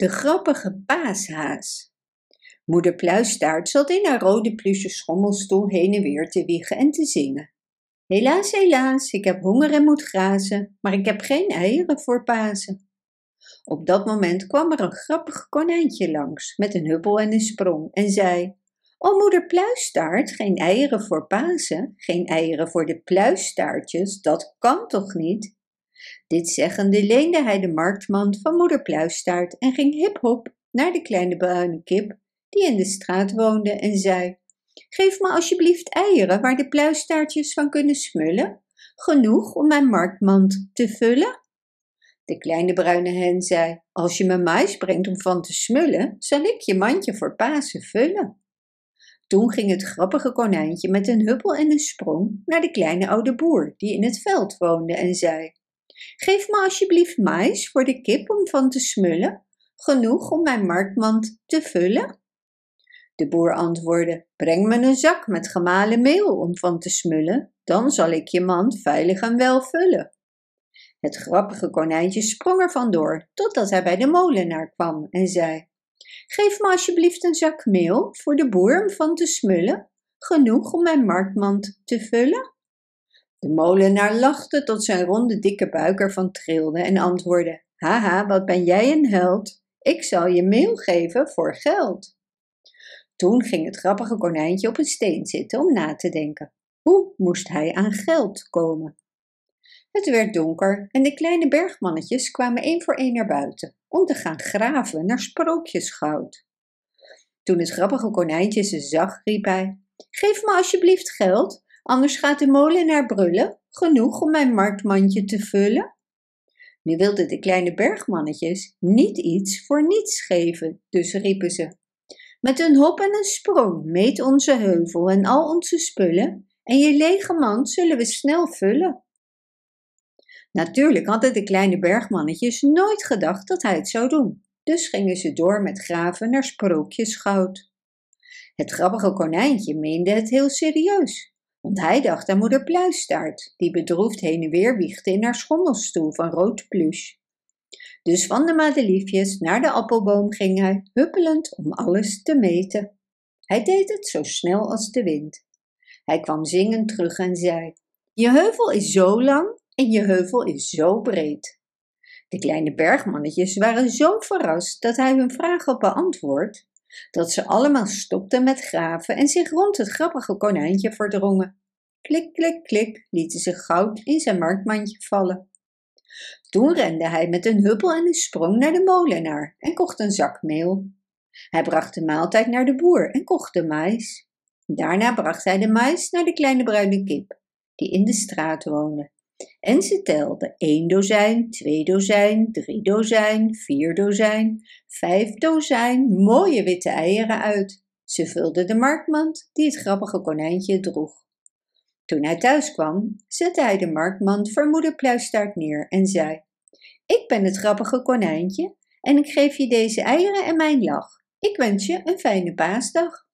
De grappige paashaas. Moeder Pluistaart zat in haar rode pluche schommelstoel heen en weer te wiegen en te zingen. Helaas, helaas, ik heb honger en moet grazen, maar ik heb geen eieren voor Pasen. Op dat moment kwam er een grappig konijntje langs met een huppel en een sprong en zei: O moeder Pluistaart, geen eieren voor Pasen, geen eieren voor de pluistaartjes, dat kan toch niet? Dit zeggende leende hij de marktmand van moeder Pluistaart en ging hip-hop naar de kleine bruine kip die in de straat woonde en zei: Geef me alsjeblieft eieren waar de pluistaartjes van kunnen smullen, genoeg om mijn marktmand te vullen. De kleine bruine hen zei: Als je me mais brengt om van te smullen, zal ik je mandje voor Pasen vullen. Toen ging het grappige konijntje met een huppel en een sprong naar de kleine oude boer die in het veld woonde en zei: Geef me alsjeblieft mais voor de kip om van te smullen, genoeg om mijn marktmand te vullen. De boer antwoordde: Breng me een zak met gemalen meel om van te smullen, dan zal ik je mand veilig en wel vullen. Het grappige konijntje sprong er vandoor, totdat hij bij de molenaar kwam en zei: Geef me alsjeblieft een zak meel voor de boer om van te smullen, genoeg om mijn marktmand te vullen. De molenaar lachte tot zijn ronde dikke buik ervan trilde en antwoordde: Haha, wat ben jij een held! Ik zal je meel geven voor geld. Toen ging het grappige konijntje op een steen zitten om na te denken. Hoe moest hij aan geld komen? Het werd donker en de kleine bergmannetjes kwamen één voor één naar buiten om te gaan graven naar sprookjesgoud. Toen het grappige konijntje ze zag, riep hij: Geef me alsjeblieft geld, anders gaat de molenaar brullen, genoeg om mijn marktmandje te vullen. Nu wilden de kleine bergmannetjes niet iets voor niets geven, dus riepen ze: met een hop en een sprong meet onze heuvel en al onze spullen, en je lege mand zullen we snel vullen. Natuurlijk hadden de kleine bergmannetjes nooit gedacht dat hij het zou doen, dus gingen ze door met graven naar sprookjesgoud. Het grappige konijntje meende het heel serieus, want hij dacht aan moeder Pluistaart, die bedroefd heen en weer wiegde in haar schommelstoel van rood pluche. Dus van de madeliefjes naar de appelboom ging hij, huppelend om alles te meten. Hij deed het zo snel als de wind. Hij kwam zingend terug en zei: Je heuvel is zo lang en je heuvel is zo breed. De kleine bergmannetjes waren zo verrast dat hij hun vraag had beantwoord, dat ze allemaal stopten met graven en zich rond het grappige konijntje verdrongen. Klik, klik, klik lieten ze goud in zijn marktmandje vallen. Toen rende hij met een huppel en een sprong naar de molenaar en kocht een zak meel. Hij bracht de maaltijd naar de boer en kocht de mais. Daarna bracht hij de mais naar de kleine bruine kip, die in de straat woonde. En ze telde één dozijn, twee dozijn, drie dozijn, vier dozijn, vijf dozijn mooie witte eieren uit. Ze vulde de marktmand die het grappige konijntje droeg. Toen hij thuis kwam, zette hij de marktmand voor moeder Pluistaart neer en zei: Ik ben het grappige konijntje en ik geef je deze eieren en mijn lach. Ik wens je een fijne paasdag.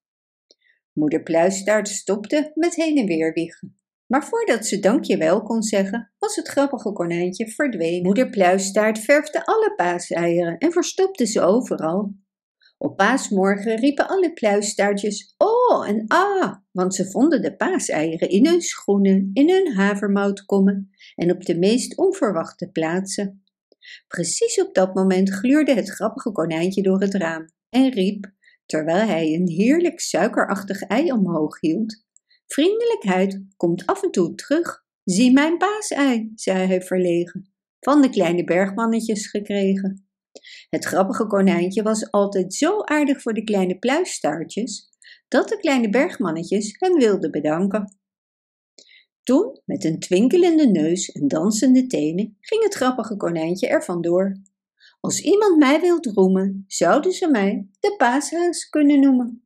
Moeder Pluistaart stopte met heen en weer wiegen. Maar voordat ze dankjewel kon zeggen, was het grappige konijntje verdwenen. Moeder Pluistaart verfde alle paaseieren en verstopte ze overal. Op paasmorgen riepen alle pluistaartjes oh en ah, want ze vonden de paaseieren in hun schoenen, in hun havermoutkommen en op de meest onverwachte plaatsen. Precies op dat moment gluurde het grappige konijntje door het raam en riep, terwijl hij een heerlijk suikerachtig ei omhoog hield: Vriendelijkheid komt af en toe terug. Zie mijn paasei, zei hij verlegen, van de kleine bergmannetjes gekregen. Het grappige konijntje was altijd zo aardig voor de kleine pluisstaartjes dat de kleine bergmannetjes hem wilden bedanken. Toen, met een twinkelende neus en dansende tenen, ging het grappige konijntje er vandoor. Als iemand mij wil roemen, zouden ze mij de paashuis kunnen noemen.